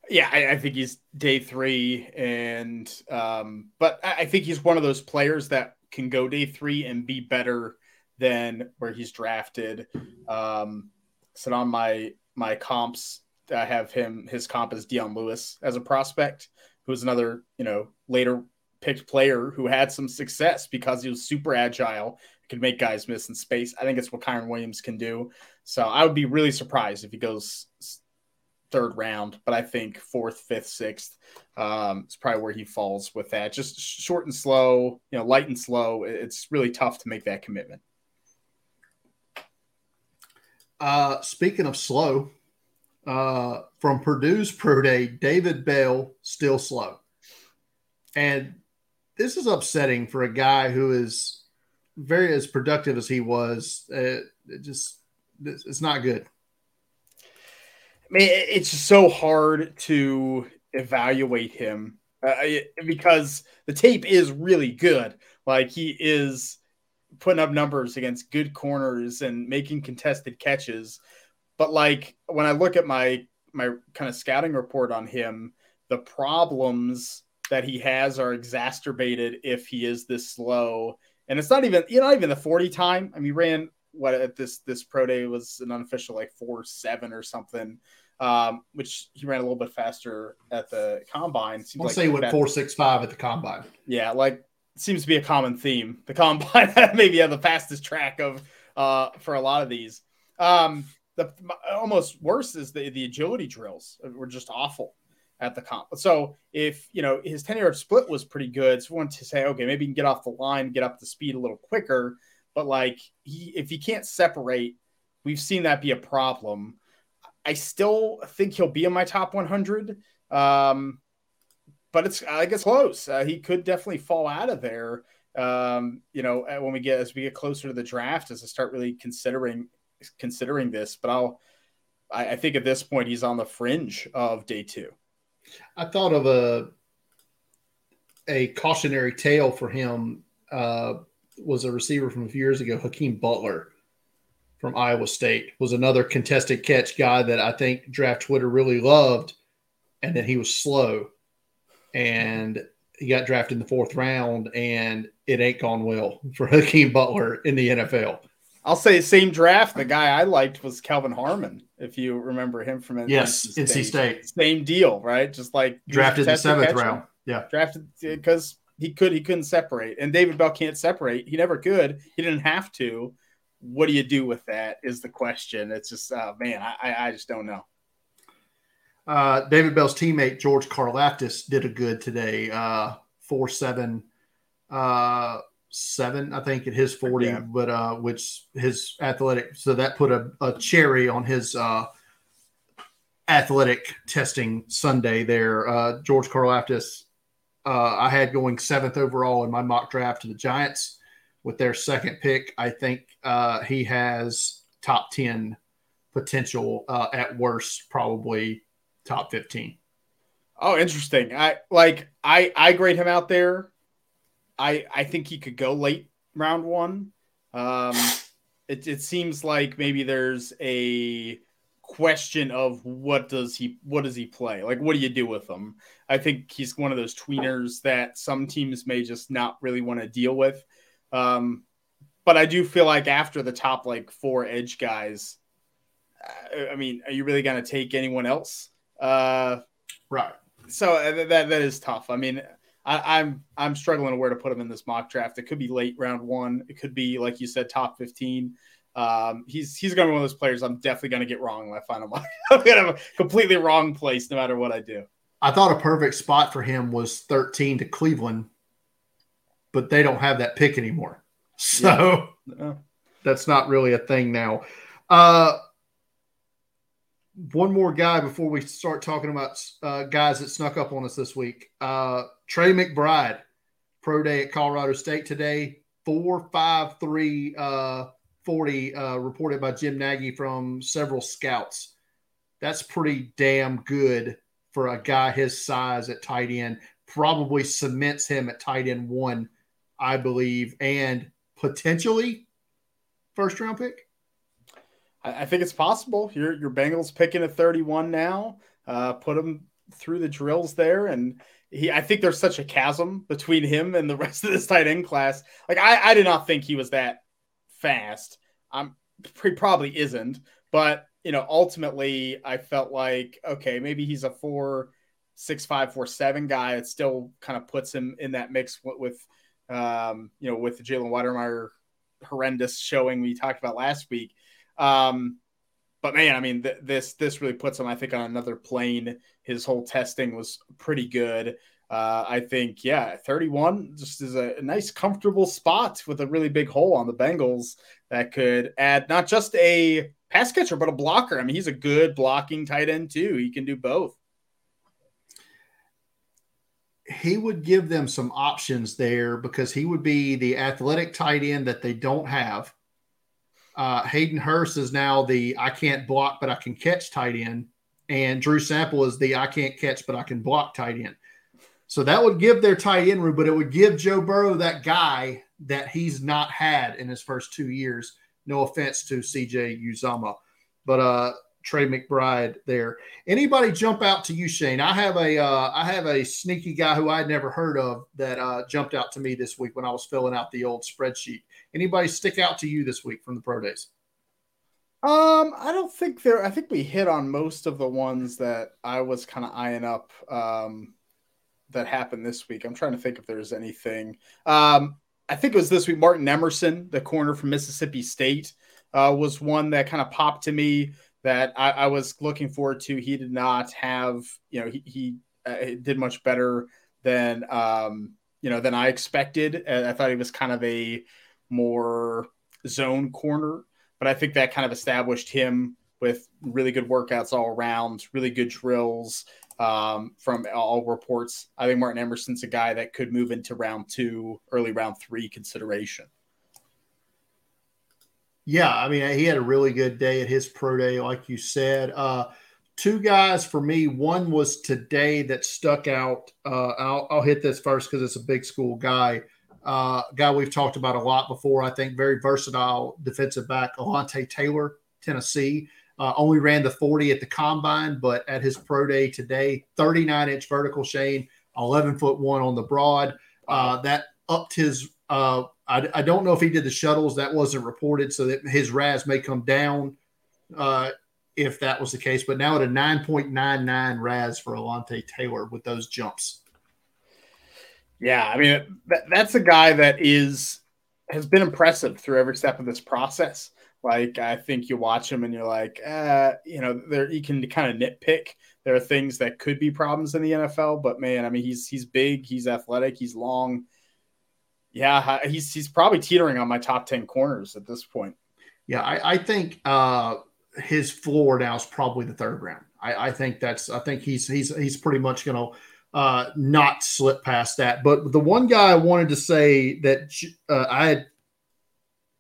Yeah, I, I, think he's day three, and um, but I think he's one of those players that can go day three and be better than where he's drafted. Um, so on my my comps, I have him. His comp is Dion Lewis as a prospect, who's another you know later picked player who had some success because he was super agile, could make guys miss in space. I think it's what Kyren Williams can do. So I would be really surprised if he goes third round, but I think fourth, fifth, sixth um, is probably where he falls with that. Just short and slow, you know, light and slow. It's really tough to make that commitment. Uh, speaking of slow, uh, from Purdue's pro day, David Bell still slow, and this is upsetting for a guy who is very as productive as he was. Uh, it just it's not good. I mean, it's so hard to evaluate him uh, because the tape is really good. Like he is putting up numbers against good corners and making contested catches. But like when I look at my my kind of scouting report on him, the problems that he has are exacerbated if he is this slow. And it's not even you know not even the 40 time. I mean, he ran what at this this pro day was an unofficial like four seven or something, um, which he ran a little bit faster at the combine. Seems I'll like say what four six five at the combine. Yeah, like seems to be a common theme. The combine maybe have the fastest track of uh, for a lot of these. Um, the almost worse is the the agility drills were just awful at the comp. So if you know his 10 yard split was pretty good, so we want to say, okay, maybe he can get off the line, get up the speed a little quicker. But like he if he can't separate, we've seen that be a problem. I still think he'll be in my top 100. Um, but it's I guess close. Uh, he could definitely fall out of there. Um, you know, when we get as we get closer to the draft, as I start really considering considering this. But I'll I, I think at this point he's on the fringe of day two. I thought of a a cautionary tale for him uh, was a receiver from a few years ago, Hakeem Butler from Iowa State, was another contested catch guy that I think draft Twitter really loved, and then he was slow, and he got drafted in the fourth round, and it ain't gone well for Hakeem Butler in the NFL. I'll say same draft. The guy I liked was Kelvin Harmon, if you remember him from NC yes, State. NC State. Same deal, right? Just like drafted the seventh round. Yeah, drafted because he could he couldn't separate, and David Bell can't separate. He never could. He didn't have to. What do you do with that? Is the question. It's just, uh, man, I I just don't know. Uh, David Bell's teammate George Karlaftis did a good today. Uh, four seven. Uh, seven, I think, at his 40, yeah. but uh, which his athletic, so that put a, a cherry on his uh, athletic testing Sunday there. Uh, George Karlaftis, uh, I had going seventh overall in my mock draft to the Giants with their second pick. I think uh, he has top 10 potential uh, at worst, probably top 15. Oh, interesting. I like I I grade him out there I I think he could go late round one. Um, it it seems like maybe there's a question of what does he what does he play like what do you do with him i think he's one of those tweeners that some teams may just not really want to deal with um but i do feel like after the top like four edge guys uh, i mean are you really going to take anyone else uh right so uh, that that is tough i mean I, am I'm, I'm struggling where to put him in this mock draft. It could be late round one. It could be like you said, top 15. Um, he's he's gonna be one of those players I'm definitely gonna get wrong when I find him. I'm gonna have a completely wrong place no matter what I do. I thought a perfect spot for him was 13 to Cleveland, but they don't have that pick anymore. So yeah. that's not really a thing now. Uh, one more guy before we start talking about uh, guys that snuck up on us this week. Uh, Trey McBride, pro day at Colorado State today, four five three uh, forty uh, reported by Jim Nagy from several scouts. That's pretty damn good for a guy his size at tight end. Probably cements him at tight end one, I believe, and potentially first round pick. I think it's possible. Your your Bengals picking a 31 now. Uh, put him through the drills there, and he. I think there's such a chasm between him and the rest of this tight end class. Like I, I did not think he was that fast. I'm he probably isn't, but you know, ultimately, I felt like okay, maybe he's a four, six, five, four, seven guy. It still kind of puts him in that mix with, um, you know, with Jalen Wydermyer horrendous showing we talked about last week. Um, but man, I mean, th- this this really puts him, I think, on another plane. His whole testing was pretty good. Uh, I think, yeah, 31 just is a, a, nice, comfortable spot with a really big hole on the Bengals that could add not just a pass catcher, but a blocker. I mean, he's a good blocking tight end, too. He can do both. He would give them some options there because he would be the athletic tight end that they don't have. Uh, Hayden Hurst is now the I can't block, but I can catch tight end. And Drew Sample is the I can't catch, but I can block tight end. So that would give their tight end room, but it would give Joe Burrow that guy that he's not had in his first two years. No offense to CJ Uzomah, but uh, Trey McBride there. Anybody jump out to you, Shane? I have a uh, I have a sneaky guy who I'd never heard of that uh, jumped out to me this week when I was filling out the old spreadsheet. Anybody stick out to you this week from the pro days? Um, I don't think there. I think we hit on most of the ones that I was kind of eyeing up. Um, that happened this week. I'm trying to think if there's anything. Um, I think it was this week. Martin Emerson, the corner from Mississippi State, uh, was one that kind of popped to me that I, I, was looking forward to. He did not have, you know, he, he uh, did much better than, um, you know, than I expected. I thought he was kind of a more zone corner, but I think that kind of established him with really good workouts all around, really good drills, um, from all reports. I think Martin Emerson's a guy that could move into round two, early round three consideration. Yeah, I mean, he had a really good day at his pro day, like you said. Uh, two guys for me. One was today that stuck out. Uh, I'll, I'll, hit this first because it's a big school guy. Uh, guy we've talked about a lot before. I think very versatile defensive back, Alontae Taylor, Tennessee. Uh, only ran the 40 at the combine, but at his pro day today, 39 inch vertical Shane, 11 foot one on the broad. Uh, that upped his. Uh, I, I, don't know if he did the shuttles. That wasn't reported, so that his RAS may come down uh, if that was the case. But now at a 9.99 RAS for Alontae Taylor with those jumps. Yeah, I mean that, that's a guy that is has been impressive through every step of this process. Like I think you watch him and you're like, uh, you know, there you can kind of nitpick. There are things that could be problems in the NFL, but man, I mean, he's he's big, he's athletic, he's long. Yeah, he's he's probably teetering on my top ten corners at this point. Yeah, I, I think uh, his floor now is probably the third round. I, I think that's I think he's he's he's pretty much going to uh, not slip past that. But the one guy I wanted to say that uh, I had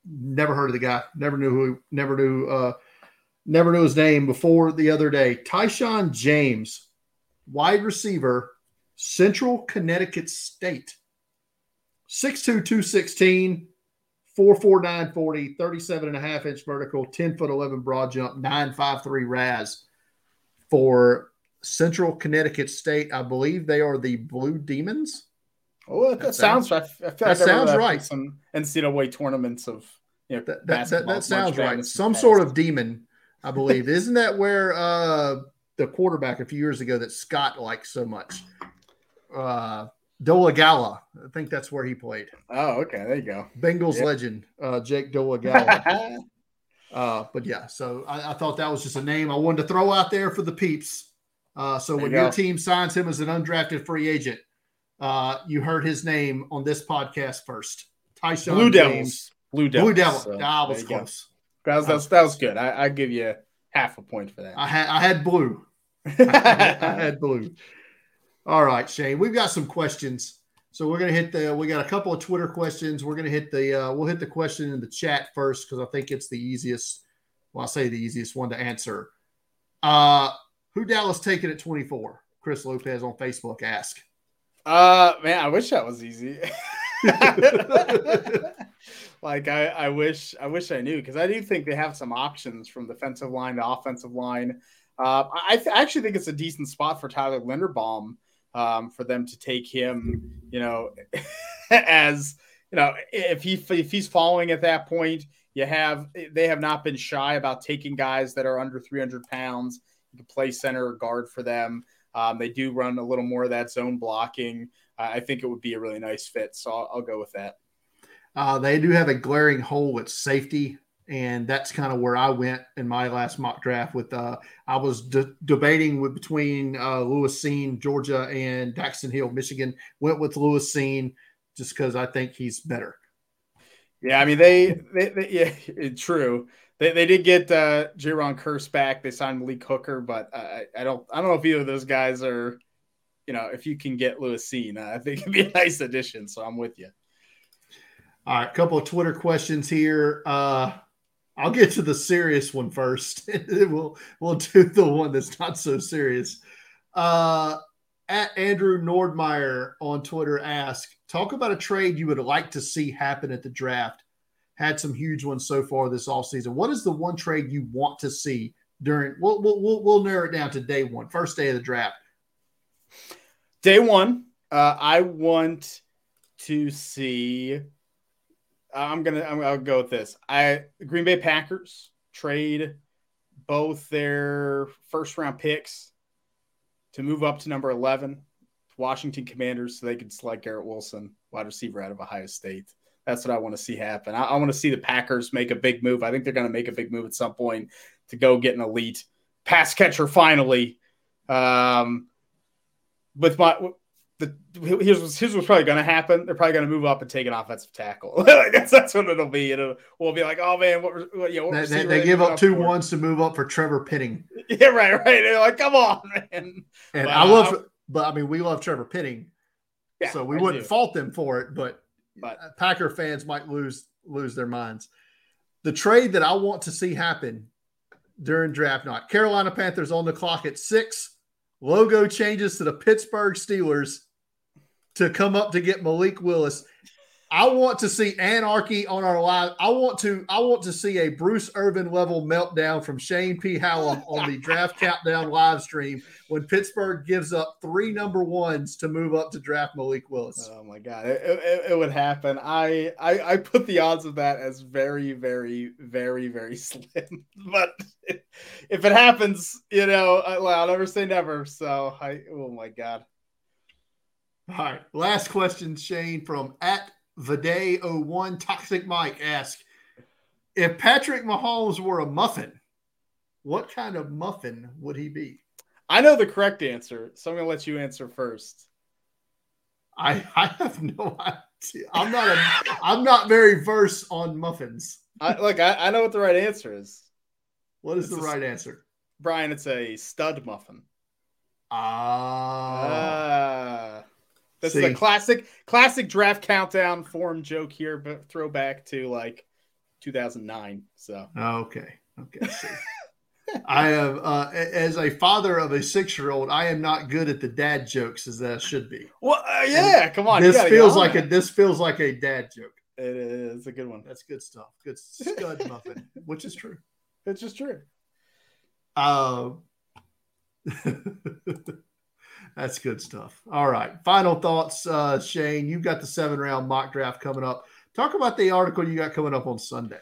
never heard of the guy. Never knew who. Never knew. Uh, never knew his name before the other day. Tyshawn James, wide receiver, Central Connecticut State. 6'2", 216, 4'4", 40, 37 and a half inch vertical, 10 foot 11 broad jump, 953 RAS for Central Connecticut State. I believe they are the Blue Demons. Oh, that, that sounds. I feel that like sounds right. Some NCAA tournaments of you know that that, that, that sounds right. Some sort of demon, I believe. Isn't that where uh, the quarterback a few years ago that Scott liked so much, uh, Dolegala? I think that's where he played. Oh, okay. There you go. Bengals yep. legend, uh, Jake Dolegala. uh, but yeah, so I, I, thought that was just a name I wanted to throw out there for the peeps. Uh, so when you your team signs him as an undrafted free agent, uh, you heard his name on this podcast first. Tyshawn Blue James. Devils. Blue Devils. Blue Devil. So, ah, was close. That was, that was, that was good. I, I give you half a point for that. I had I had blue. I, had, I had blue. All right, Shane. We've got some questions. So we're gonna hit the. We got a couple of Twitter questions. We're gonna hit the. Uh, we'll hit the question in the chat first because I think it's the easiest. Well, I'll say the easiest one to answer. Uh, who Dallas taking at twenty four? Chris Lopez on Facebook ask. Uh, man, I wish that was easy. like I, I wish, I wish I knew because I do think they have some options from defensive line to offensive line. Uh, I th- actually think it's a decent spot for Tyler Linderbaum um, for them to take him. You know, as you know, if he if he's following at that point, you have they have not been shy about taking guys that are under 300 pounds. You can play center or guard for them. Um, they do run a little more of that zone blocking. Uh, I think it would be a really nice fit. So I'll, I'll go with that. Uh, they do have a glaring hole at safety and that's kind of where I went in my last mock draft. With uh, I was de- debating with between uh, Lewis Cine, Georgia, and Daxton Hill, Michigan. Went with Lewis Cine just because I think he's better. Yeah, I mean they, they, they yeah, true. They, they did get uh, Jayron Kearse back. They signed Malik Hooker, but I, I don't I don't know if either of those guys are, you know, if you can get Lewis Cine, I think it'd be a nice addition. So I'm with you. All right, a couple of Twitter questions here. Uh, I'll get to the serious one first. we'll we'll do the one that's not so serious. Uh, at Andrew Nordmeyer on Twitter ask, talk about a trade you would like to see happen at the draft. Had some huge ones so far this all season. What is the one trade you want to see during? We'll we'll we'll, we'll narrow it down to day one, first day of the draft. Day one, uh, I want to see I'm gonna I'm, I'll go with this. I Green Bay Packers trade both their first round picks to move up to number 11 Washington Commanders so they can select Garrett Wilson, wide receiver out of Ohio State. That's what I want to see happen. I, I want to see the Packers make a big move. I think they're going to make a big move at some point to go get an elite pass catcher finally. Um, with my the here's what's, here's what's probably going to happen. They're probably going to move up and take an offensive tackle. I guess that's what it'll be. It'll we'll be like, oh man, what, what you know, what they, they, they give up two for? ones to move up for Trevor Penning. Yeah, right, right. They're like, come on, man. And but, I love, uh, but I mean, we love Trevor Penning, yeah, so we I wouldn't do. fault them for it. But, but Packer fans might lose lose their minds. The trade that I want to see happen during draft night: Carolina Panthers on the clock at six. Logo changes to the Pittsburgh Steelers to come up to get Malik Willis. I want to see anarchy on our live. I want to. I want to see a Bruce Irvin level meltdown from Shane P. Hallam on the draft countdown live stream when Pittsburgh gives up three number ones to move up to draft Malik Willis. Oh my god, it, it, it would happen. I, I I put the odds of that as very very very very slim. But if it happens, you know, I'll never say never. So I. Oh my god. All right. Last question, Shane, from at Viday01 Toxic Mike asks If Patrick Mahomes were a muffin, what kind of muffin would he be? I know the correct answer, so I'm going to let you answer first. I, I have no idea. I'm not a, I'm not very versed on muffins. I, look, I, I know what the right answer is. What is it's the right answer? Brian, it's a stud muffin. Ah. Uh, this See. is a classic, classic draft countdown form joke here, but throwback to like 2009. So okay, okay. I have, uh, as a father of a six-year-old, I am not good at the dad jokes as that should be. Well, uh, yeah, and come on. This feels like that. a this feels like a dad joke. It is a good one. That's good stuff. Good scud muffin, which is true. It's just true. Uh, That's good stuff. All right. Final thoughts, uh, Shane. You've got the seven round mock draft coming up. Talk about the article you got coming up on Sunday.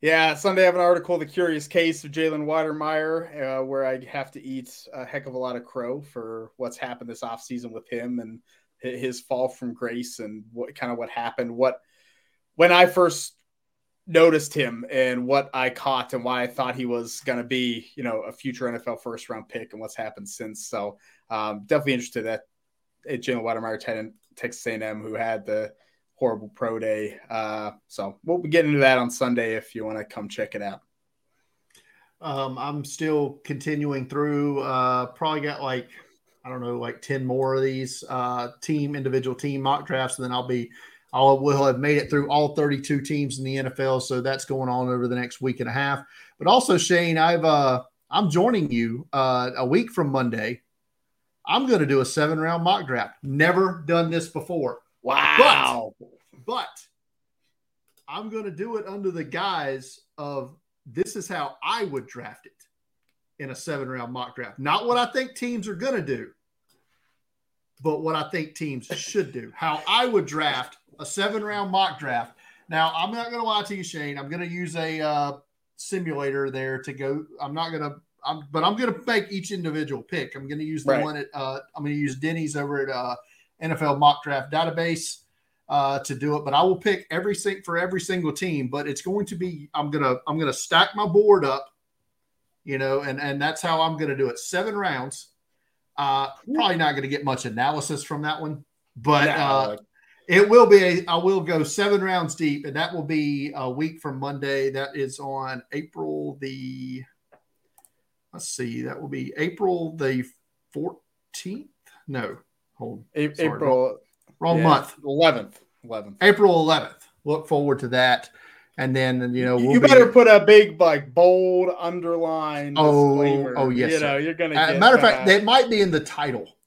Yeah, Sunday I have an article, The Curious Case of Jalen Wydermyer, uh, where I have to eat a heck of a lot of crow for what's happened this offseason with him and his fall from grace and what kind of what happened. What when I first noticed him and what I caught and why I thought he was going to be, you know, a future NFL first round pick and what's happened since. So um, definitely interested that at Jalen Wydermyer, Texas A&M, who had the horrible pro day. Uh, so we'll be getting into that on Sunday if you want to come check it out. Um, I'm still continuing through. Uh, probably got like I don't know, like ten more of these uh, team individual team mock drafts, and then I'll be I will have made it through all 32 teams in the NFL. So that's going on over the next week and a half. But also, Shane, I've uh, I'm joining you uh, a week from Monday. I'm going to do a seven round mock draft. Never done this before. Wow. But, but I'm going to do it under the guise of this is how I would draft it in a seven round mock draft. Not what I think teams are going to do, but what I think teams should do. How I would draft a seven round mock draft. Now, I'm not going to lie to you, Shane. I'm going to use a uh, simulator there to go. I'm not going to, I'm, but I'm going to make each individual pick. I'm going to use the right. one at, uh, I'm going to use Denny's over at uh, NFL mock draft database. uh, to do it, but I will pick every sing for every single team. But it's going to be I'm gonna I'm gonna stack my board up, you know, and and that's how I'm gonna do it. Seven rounds. Uh, probably not going to get much analysis from that one, but uh, it will be. A, I will go seven rounds deep, and that will be a week from Monday. That is on April the. Let's see. That will be April the fourteenth. No, hold. A- Sorry, April. Wrong, wrong yeah, month. Eleventh. Eleventh. April eleventh. Look forward to that. And then you know we'll you better be, put a big like bold underline. Oh, oh yes. You know you're gonna. Uh, matter of fact, it might be in the title.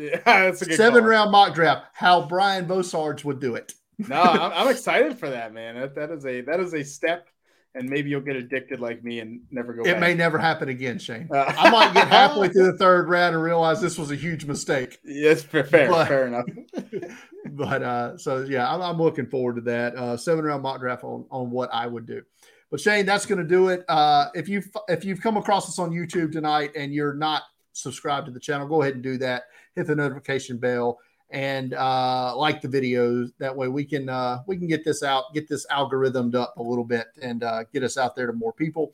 Yeah, that's a good seven call. round mock draft. How Brian Bosarge would do it. no, I'm, I'm, excited for that, man. That, that is a that is a step, and maybe you'll get addicted like me and never go. It back. may never happen again, Shane. Uh, I might get halfway through the third round and realize this was a huge mistake. Yes, fair, but, fair enough. but uh, so yeah, I'm, I'm, looking forward to that uh, seven round mock draft on on what I would do. But Shane, that's going to do it. Uh, if you if you've come across us on YouTube tonight and you're not subscribed to the channel, go ahead and do that. Hit the notification bell and uh, like the videos. That way we can uh, we can get this out, get this algorithmed up a little bit, and uh, get us out there to more people.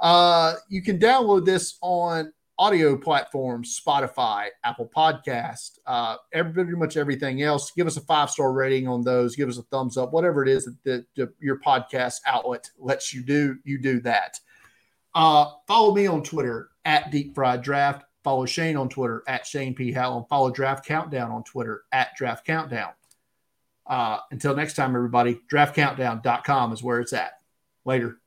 Uh, you can download this on audio platforms, Spotify, Apple Podcast, uh, every, pretty much everything else. Give us a five star rating on those. Give us a thumbs up, whatever it is that, that, that your podcast outlet lets you do. You do that. Uh, follow me on Twitter at Deep Fried Draft. Follow Shane on Twitter at Shane P. Hallam. Follow Draft Countdown on Twitter at Draft Countdown. Uh, until next time, everybody, draftcountdown.com is where it's at. Later.